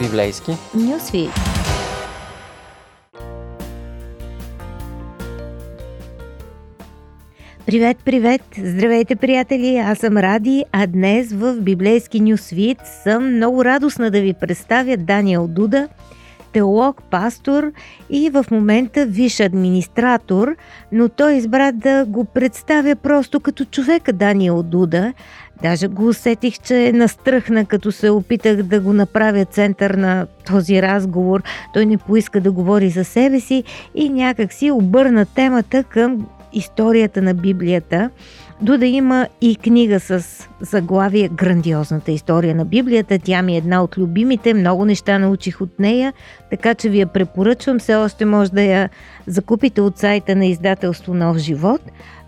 Библейски Нюсвит. Привет, привет! Здравейте, приятели! Аз съм Ради, а днес в Библейски Нюсвит съм много радостна да ви представя Даниел Дуда, теолог, пастор и в момента виш администратор, но той избра да го представя просто като човека Даниел Дуда. Даже го усетих, че настръхна, като се опитах да го направя център на този разговор. Той не поиска да говори за себе си и някак си обърна темата към историята на Библията. Дуда има и книга с заглавие Грандиозната история на Библията. Тя ми е една от любимите, много неща научих от нея, така че ви я препоръчвам. Все още може да я закупите от сайта на издателство Нов живот.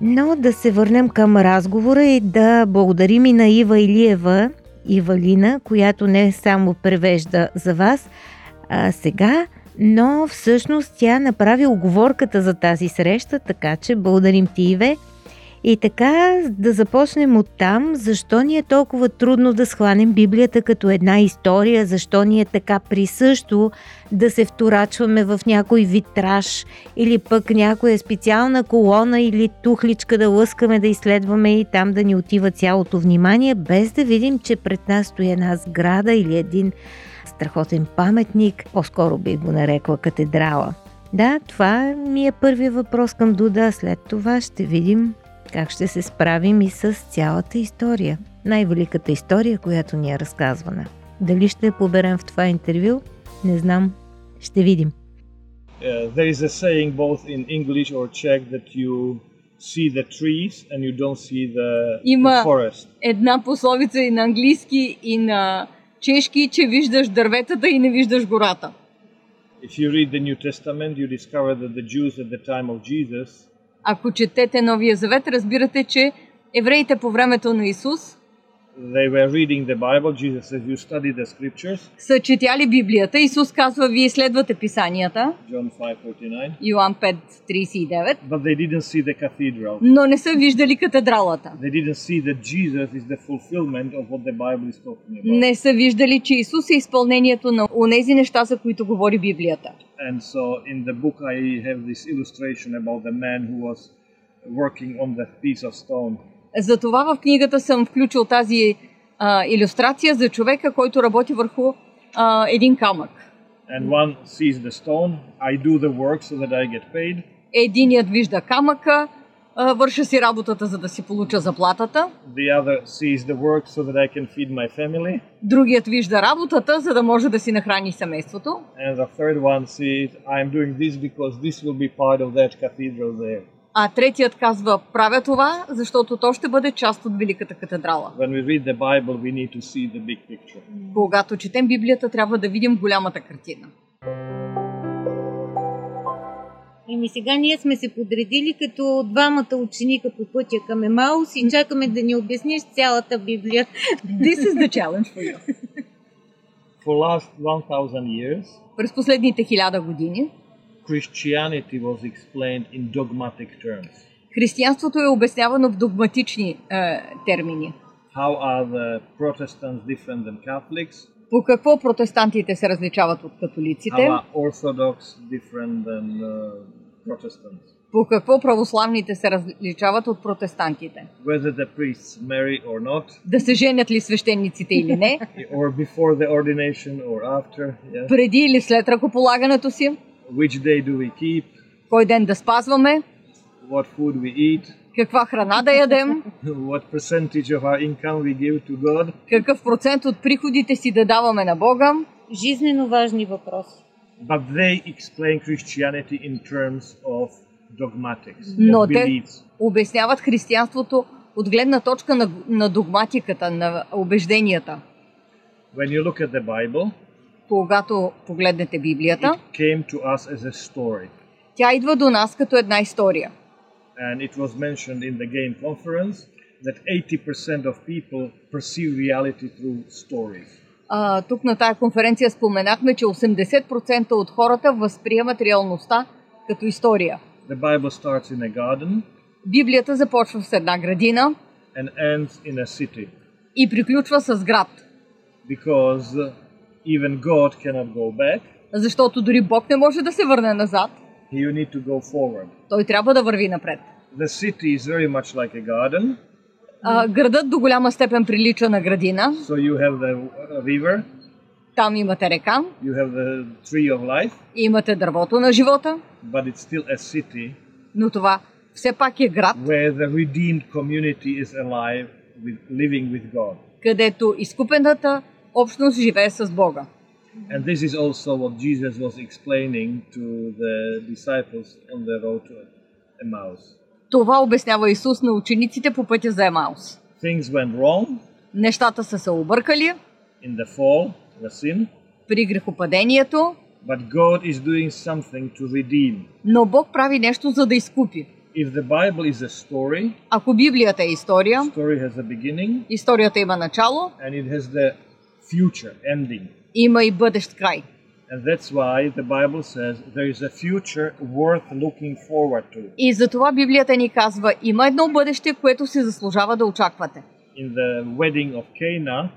Но да се върнем към разговора и да благодарим и на Ива Илиева, Ивалина, която не само превежда за вас а сега, но всъщност тя направи оговорката за тази среща, така че благодарим ти, Иве. И така да започнем от там, защо ни е толкова трудно да схванем Библията като една история, защо ни е така присъщо да се вторачваме в някой витраж или пък някоя специална колона или тухличка да лъскаме да изследваме и там да ни отива цялото внимание, без да видим, че пред нас стои една сграда или един страхотен паметник, по-скоро би го нарекла катедрала. Да, това ми е първият въпрос към Дуда. След това ще видим как ще се справим и с цялата история. Най-великата история, която ни е разказвана. Дали ще поберем в това интервю, не знам. Ще видим. Uh, there is a saying both in English or Czech that you see the trees and you don't see the, Има the forest. една пословица и на английски, и на чешки, че виждаш дърветата и не виждаш гората. If you read the New Testament, you discover that the Jews at the time of Jesus Ако четете Новия завет, разбирате, че евреите по времето на Исус they were reading the Bible. Jesus says, "You study the scriptures." са четяли Библията. Исус казва, вие следвате писанията, John 5:49. Йоан 5.39, But they didn't see the cathedral. но не са виждали катедралата. They didn't see that Jesus is the fulfillment of what the Bible is talking about. Не са виждали, че Исус е изпълнението на онези неща, за които говори Библията. And so in the book, I have this illustration about the man who was working on that piece of stone. Затова в книгата съм включил тази а, иллюстрация за човека, който работи върху а, един камък. And one sees the stone. I do the work so that I get paid. Единият вижда камъка, а, върша си работата, за да си получа заплатата. The other sees the work so that I can feed my family. Другият вижда работата, за да може да си нахрани семейството. And the third one sees I'm doing this because this will be part of that cathedral there. А третият казва, правя това, защото то ще бъде част от Великата катедрала. Bible. Когато четем Библията, трябва да видим голямата картина. Еми сега ние сме се подредили като двамата ученика по пътя към Емаус и чакаме да ни обясниш цялата Библия. This is the challenge for you. For last 1000 years, През последните хиляда години Christianity was explained in dogmatic terms. християнството е обяснявано в догматични е, термини. How are the Protestants different than Catholics? По какво протестантите се различават от католиците? How are Orthodox different than uh, Protestants? По какво православните се различават от протестантите? Whether the priests marry or not, Да се женят ли свещениците или не? or before the ordination or after, yeah. Преди или след ръкополагането си? Which day do we keep, Кой ден да спазваме? what food we eat, Каква храна да ядем? what percentage of our income we give to God. Какъв процент от приходите си да даваме на Бога? Жизнено важни въпроси. But they explain Christianity in terms of dogmatics, Но of те beliefs. обясняват християнството от гледна точка на, на догматиката, на убежденията. When you look at the Bible, Когато погледнете Библията, it came to us as a story. тя идва до нас като една история. And it was mentioned in the Game Conference that 80% of people perceive reality through stories. А, тук на тая конференция споменахме, че 80% от хората възприемат реалността като история. The Bible starts in a garden Библията започва с една градина and ends in a city и приключва с град. because even God cannot go back. защото дори Бог не може да се върне назад. You need to go forward. Той трябва да върви напред. The city is very much like a garden. А, градът до голяма степен прилича на градина. So you have the uh, river, Там имате река, you have the tree of life, имате дървото на живота, but it's still a city но това все пак е град, where the redeemed community is alive, with, living with God. където изкупената общност живее с Бога. And this is also what Jesus was explaining to the disciples on the road to Emmaus. Това обяснява Исус на учениците по пътя за Емаус. Things went wrong Нещата са се объркали in the fall, the sin, при грехопадението, but God is doing something to redeem. но Бог прави нещо за да изкупи. If the Bible is a story, Ако Библията е история, story has a beginning историята има начало, and it has the future ending. има и бъдещ край. And that's why the Bible says there is a future worth looking forward to. И затова Библията ни казва, има едно бъдеще, което се заслужава да очаквате. In the wedding of Cana,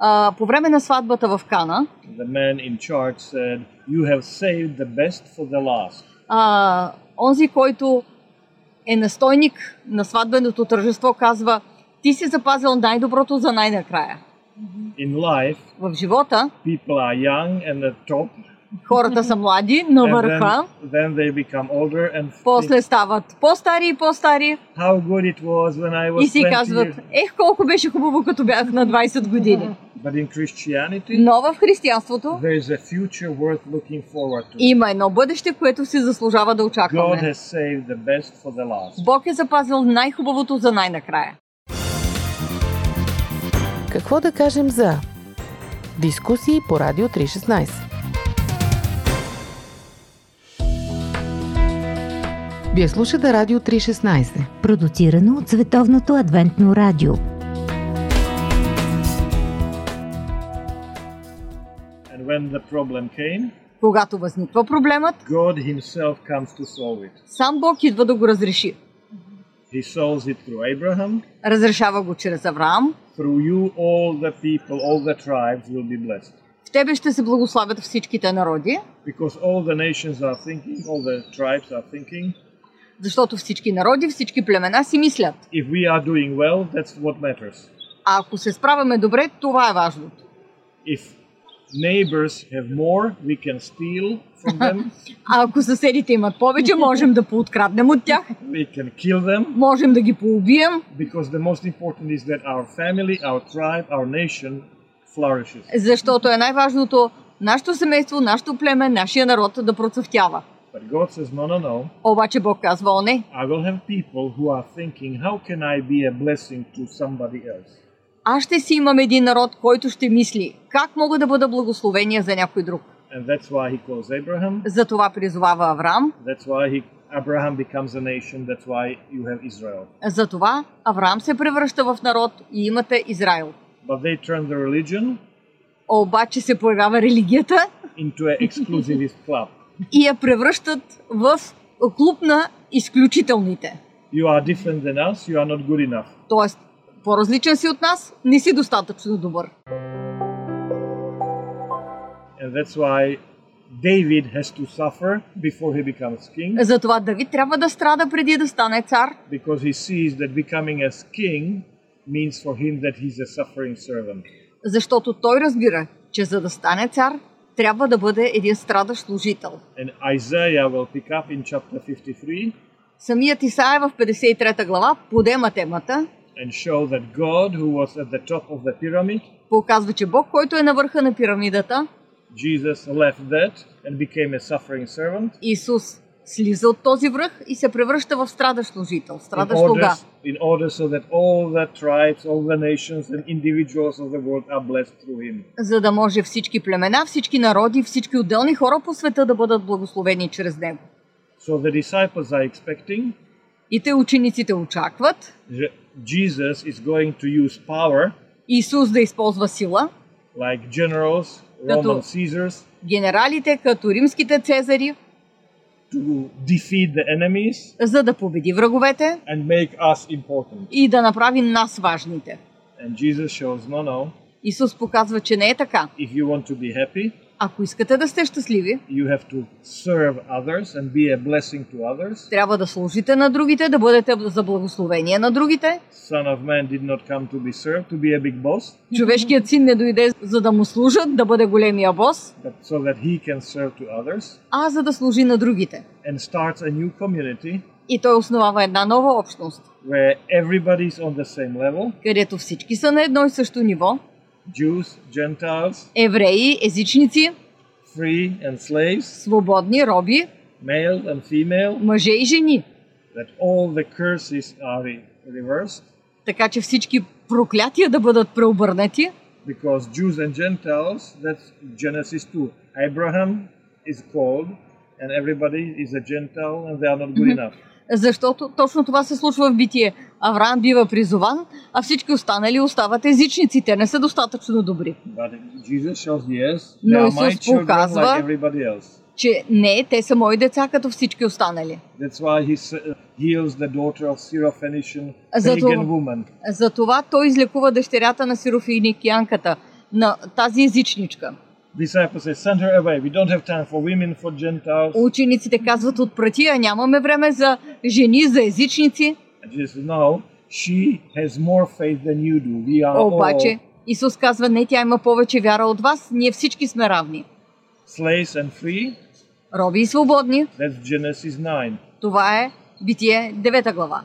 А, по време на сватбата в Кана, the man in charge said, You have saved the best for the last. а, онзи, който е настойник на сватбеното тържество, казва, ти си запазил най-доброто за най-накрая. In life, В живота people are young and at top, хората са млади, на върха, then, then they become older and после стават по-стари и по-стари how good it was when I was и си 20 казват, ех колко беше хубаво, като бях на 20 години. But in Christianity, Но в християнството there is a future worth looking forward to. има едно бъдеще, което си заслужава да God очакваме. has saved the best for the last. Бог е запазил най-хубавото за най-накрая. Какво да кажем за дискусии по Радио 316? Вие слушате Радио 316. Продуцирано от Световното адвентно радио. And when the problem came, Когато възниква проблемът, God Himself comes to solve it. сам Бог идва да го разреши. He solves it through Abraham. Разрешава го чрез Авраам. Through you, all the people, all the tribes will be blessed. В тебе ще се благославят всичките народи, Because all the nations are thinking, all the tribes are thinking, защото всички народи, всички племена си мислят. if we are doing well, that's what matters. А ако се справяме добре, това е важното. If neighbors have more, we can steal from them, А ако съседите имат повече, можем да пооткраднем от тях, we can kill them, можем да ги поубием, because the most important is that our family, our tribe, our nation flourishes. защото е най-важното нашето семейство, нашето племе, нашия народ да процъфтява. But God says, no, no, no. Обаче Бог казва, о не, I will have people who are thinking, how can I be a blessing to somebody else? Аз ще си имам един народ, който ще мисли, как мога да бъда благословение за някой друг. And that's why he calls Abraham. Затова призовава Авраам, That's why he, Abraham becomes a nation. That's why you have Israel. затова Авраам се превръща в народ и имате Израил. But they turn the religion Обаче се появява религията into an exclusivist club. и я превръщат в клуб на изключителните. You are different than us. You are not good enough. Тоест, по-различен си от нас, не си достатъчно добър. And that's why David has to suffer before he becomes king. Затова Давид трябва да страда преди да стане цар, Because he sees that becoming as king means for him that he's a suffering servant. защото той разбира, че за да стане цар, трябва да бъде един страдащ служител. And Isaiah will pick up in chapter 53 Самият Исаия в 53 глава подема темата, and show that God, who was at the top of the pyramid, показва, че Бог, който е на върха на пирамидата, Jesus left that and became a suffering servant. Исус слиза от този връх и се превръща в страдащ служител, In страдащ слуга. order, in order so that all the tribes, all the nations, and individuals of the world are blessed through him. за да може всички племена, всички народи, всички отделни хора по света да бъдат благословени чрез него. So the disciples are expecting И те учениците очакват Jesus is going to use power, Исус да използва сила, like generals, Roman Caesars, генералите като римските цезари, to defeat the enemies за да победи враговете and make us important. и да направи нас важните. And Jesus shows, no, no, Исус показва, че не е така. If you want to be happy, Ако искате да сте щастливи, you have to serve others and be a blessing to others. трябва да служите на другите, да бъдете за благословение на другите. Son of Man did not come to be served, to be a big boss, Човешкият син не дойде за да му служат, да бъде големия бос, but so that he can serve to others а за да служи на другите. and starts a new community И той основава една нова общност, where everybody is on the same level където всички са на едно и също ниво. Jews, Gentiles, Евреи, езичници, free and slaves, свободни, роби, male and female, мъже и жени. that all the curses are re- reversed Така че всички проклятия да бъдат преобърнати, because Jews and Gentiles, that's Genesis 2. Abraham is called and everybody is a Gentile and they are not good enough. Защото точно това се случва в битие. Авраам бива призован, а всички останали остават езичници. Те не са достатъчно добри. Но Исус показва-. Че не, те са мои деца, като всички останали. That's why he s- heals the daughter of Syrophoenician За това- pagan woman. Затова той излекува дъщерята на сирофиникянката, на тази езичничка. Disciples say, send her away. We don't have time for women, for Gentiles. Учениците казват отпрати, а нямаме време за жени, за езичници. And Jesus says, no, she has more faith than you do. We are Обаче all Исус казва, не, тя има повече вяра от вас, ние всички сме равни. slaves and free. Роби и свободни, That's Genesis 9. това е Битие 9 глава.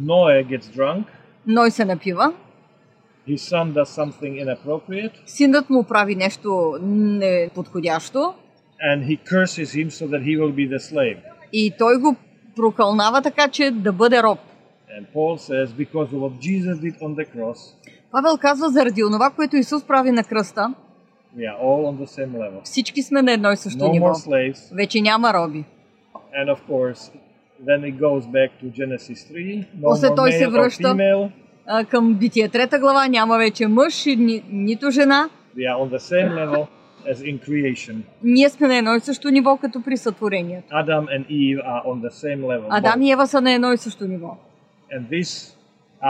Noah gets drunk. Ной се напива, синът му прави нещо неподходящо And he curses him so that he will be the slave. и той го прокълнава така, че да бъде роб. And Paul says, because of what Jesus did on the cross, Павел казва, заради онова, което Исус прави на кръста, we are all on the same level. всички сме на едно и също No ниво. more slaves. Вече няма роби. And of course, then it goes back to Genesis 3. No После more той се male or връща. female. А, към Битие трета глава няма вече мъж, ни, нито жена. We are on the same level as in creation. Ние сме на едно и също ниво, като при сътворението. Adam and Eve are on the same level. Адам и Ева са на едно и също ниво. And this,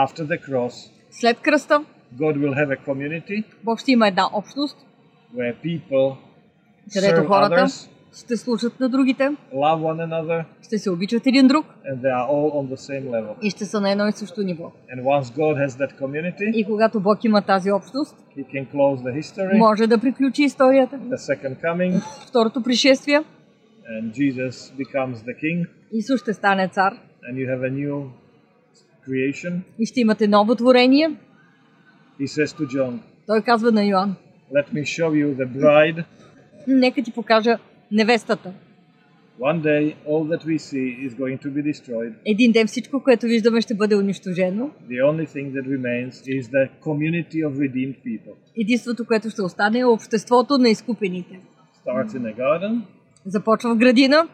after the cross, След кръста, God will have a community Бог ще има една общност, where people където хората others, ще служат на другите, love one another, ще се обичат един друг and they are all on the same level. и ще са на едно и също ниво. And once God has that community, И когато Бог има тази общност, He can close the history, може да приключи историята. the second coming, Второто пришествие, and Jesus becomes the king, Исус ще стане цар and you have a new creation. и ще имате ново творение. He says to John, Той казва на Йоан, Let me show you the bride. нека ти покажа невестата. One day, all that we see is going to be destroyed. Един ден всичко, което виждаме, ще бъде унищожено. The only thing that remains is the community of redeemed people. Единството, което ще остане е обществото на изкупените. Starts in a garden, Започва в градина,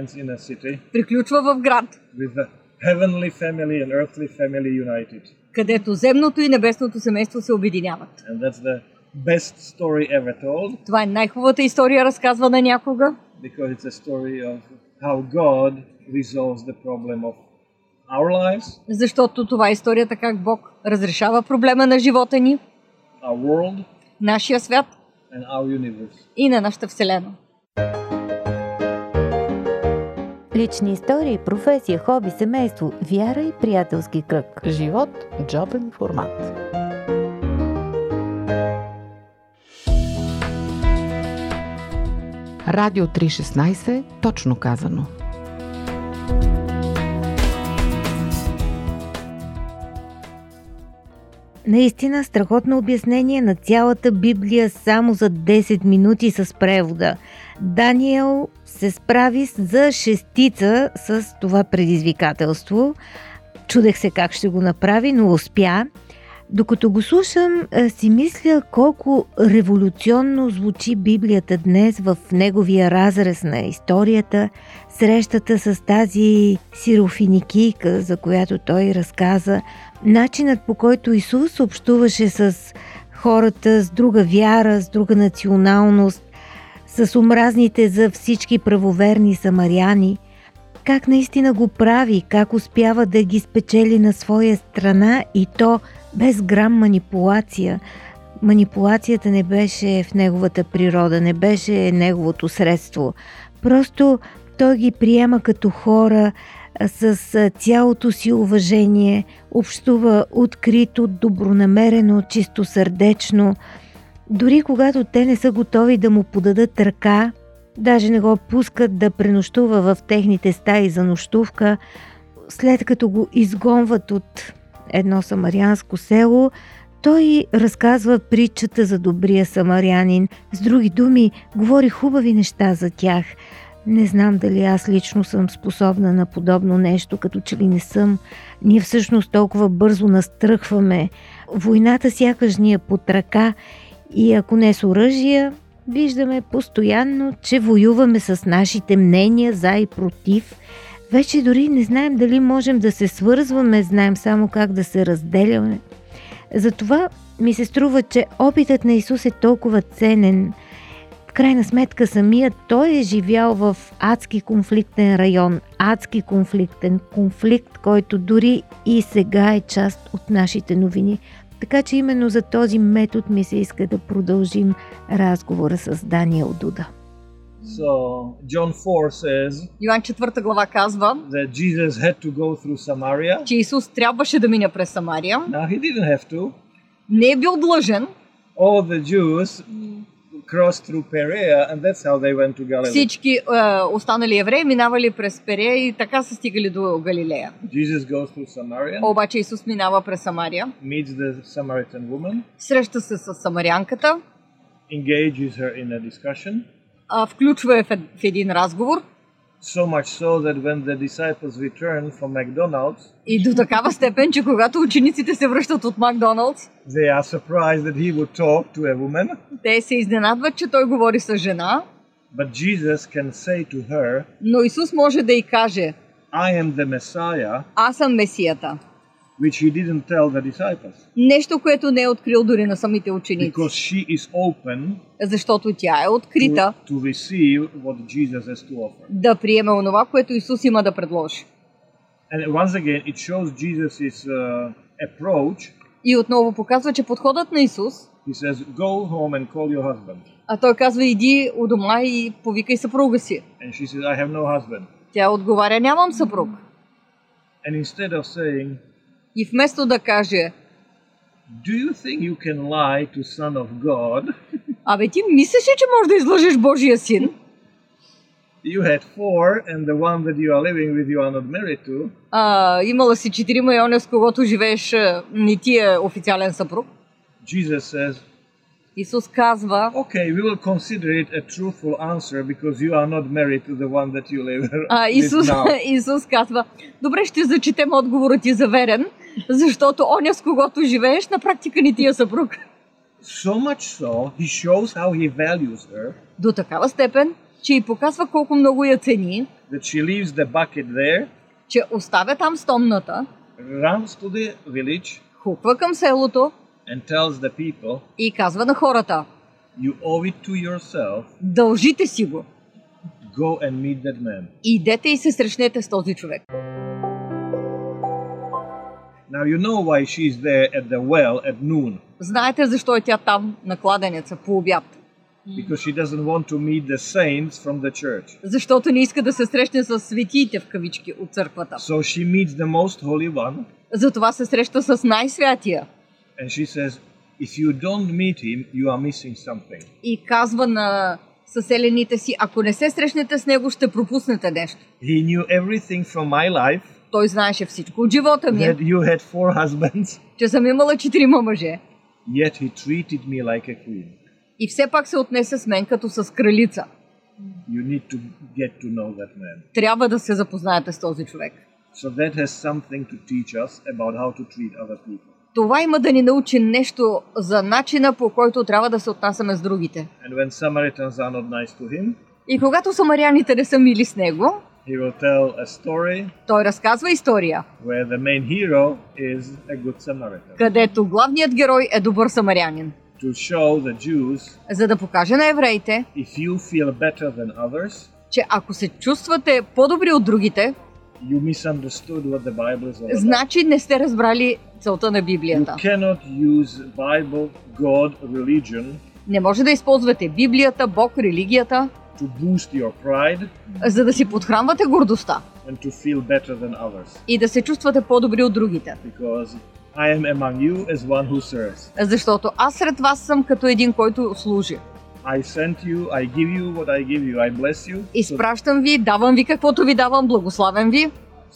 ends in a city, приключва в град, with the heavenly family and earthly family united. където земното и небесното семейство се обединяват. And that's the best story ever told Това е най-хубавата история, разказвана някога, because it's a story of how God resolves the problem of our lives, защото това е историята как Бог разрешава проблема на живота ни, our world, нашия свят and our universe. и на нашата Вселена. Лични истории, професия, хоби, семейство, вяра и приятелски кръг. Живот – джобен формат. Радио 316, точно казано. Наистина страхотно обяснение на цялата Библия само за 10 минути с превода. Даниел се справи за шестица с това предизвикателство. Чудех се как ще го направи, но успя. Докато го слушам, си мисля колко революционно звучи Библията днес в неговия разрез на историята, срещата с тази сирофиникийка, за която той разказа, начинът по който Исус общуваше с хората с друга вяра, с друга националност, с омразните за всички правоверни самаряни, как наистина го прави, как успява да ги спечели на своя страна и то без грам манипулация. манипулацията не беше в неговата природа, не беше неговото средство. Просто той ги приема като хора с цялото си уважение, общува открито, добронамерено, чистосърдечно. Дори когато те не са готови да му подадат ръка, даже не го пускат да пренощува в техните стаи за нощувка, след като го изгонват от едно самарианско село, той разказва притчата за добрия самарянин. С други думи, говори хубави неща за тях. Не знам дали аз лично съм способна на подобно нещо, като че ли не съм. Ние всъщност толкова бързо настръхваме. Войната сякаш ни е под ръка и ако не с оръжия, виждаме постоянно, че воюваме с нашите мнения за и против. Вече дори не знаем дали можем да се свързваме, знаем само как да се разделяме. Затова ми се струва, че опитът на Исус е толкова ценен. В крайна сметка самият той е живял в адски конфликтен район, адски конфликтен конфликт, който дори и сега е част от нашите новини. Така че именно за този метод ми се иска да продължим разговора с Даниел Дуда. So John 4 says Йоан 4 глава казва, that Jesus had to go through Samaria. че Исус трябваше да мине през Самария. Now he didn't have to. Не е бил длъжен. All the Jews crossed through Perea, and that's how they went to Galilee. Всички е, останали евреи минавали през Перея и така са стигали до Галилея. Jesus goes through Samaria, Обаче Исус минава през Самария, meets the Samaritan woman, среща се с самарянката, engages her in a discussion. а, включва в един разговор So much so that when the disciples return from McDonald's, и до такава степен, че когато учениците се връщат от Макдоналдс, they are surprised that he would talk to a woman. те се изненадват, че той говори с жена, But Jesus can say to her, но Исус може да й каже, I am the Messiah, аз съм Месията. Which he didn't tell the disciples. Нещо, което не е открил дори на самите ученици. Because she is open Защото тя е открита to, to receive what Jesus has to offer. да приеме онова, което Исус има да предложи. And once again, it shows Jesus' uh, approach. И отново показва, че подходът на Исус, He says, Go home and call your husband. а той казва, иди у дома и повикай съпруга си. And she says, I have no husband. Тя отговаря, нямам съпруг. And instead of saying, И вместо да каже, Do you think you can lie to Son of God? абе ти мислиш ли, че можеш да излъжеш Божия син? You had four, and the one that you are living with, you are not married to. А, имала си четирима и оня, с когото живееш, не ти е официален съпруг. Jesus says, Исус казва, Okay, we will consider it a truthful answer because you are not married to the one that you live а, Исус. Исус казва, добре, ще зачетем отговорът ти за верен, защото оня, с когото живееш, на практика не ти е съпруг. So much so, he shows how he values her, До такава степен, че и показва колко много я цени, that she leaves the bucket there, че оставя там стомната, runs to the village, хуква към селото and tells the people, и казва на хората, You owe it to yourself, дължите си го. go and meet that man. Идете и се срещнете с този човек. Now you know why she's there at the well at noon. Знаете защо е тя там на кладенеца по обяд? Because she doesn't want to meet the saints from the church. Защото не иска да се срещне с светиите в кавички от църквата. So she meets the most holy one, Затова се среща с най-святия and she says, If you don't meet him, you are missing something. и казва на съселените си, ако не се срещнете с него, ще пропуснете нещо. He knew everything from my life, Той знаеше всичко от живота ми, that you had four husbands, че съм имала четирима мъже. yet he treated me like a queen. И все пак се отнесе с мен като с кралица. You need to get to know that man. Трябва да се запознаете с този човек. So that has something to teach us about how to treat other people. Това има да ни научи нещо за начина по който трябва да се отнасяме с другите. And when Samaritans are not nice to him, И когато самаряните не са мили с него, he will tell a story той разказва история, where the main hero is a good Samaritan. където главният герой е добър самарянин. To show the Jews За да покаже на евреите, if you feel better than others, че ако се чувствате по-добри от другите, you misunderstood what the Bible is all about. Значи не сте разбрали целта на You Библията. cannot use Bible, God, religion Не може да използвате Библията, Бог, религията, to boost your pride за да си подхранвате гордостта and to feel better than others. и да се чувствате по-добри от другите. Because I am among you as one who serves. Защото аз сред вас съм като един, който служи. I sent you, I give you what I give you, I bless you, so, Изпращам ви, давам ви каквото ви давам, благославям ви,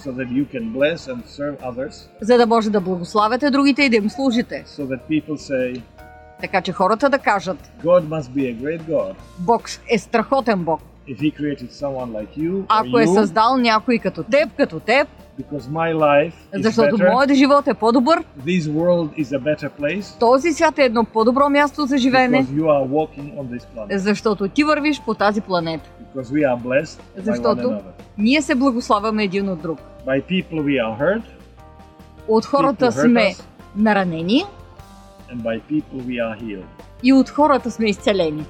so that you can bless and serve others, за да може да благославяте другите и да им служите. so that people say, Така че хората да кажат, God must be a great God Бог е страхотен Бог. if He created someone like you Ако е you, създал някой като теб, като теб, because my life is защото better, моят живот е по-добър, this world is a better place, този свят е едно по-добро място за живеене, because you are walking on this planet, защото ти вървиш по тази планета. because we are blessed by one Защото another. ние се благославяме един от друг. By people we are hurt, От хората people сме us, наранени and by people we are healed. и от хората сме изцелени.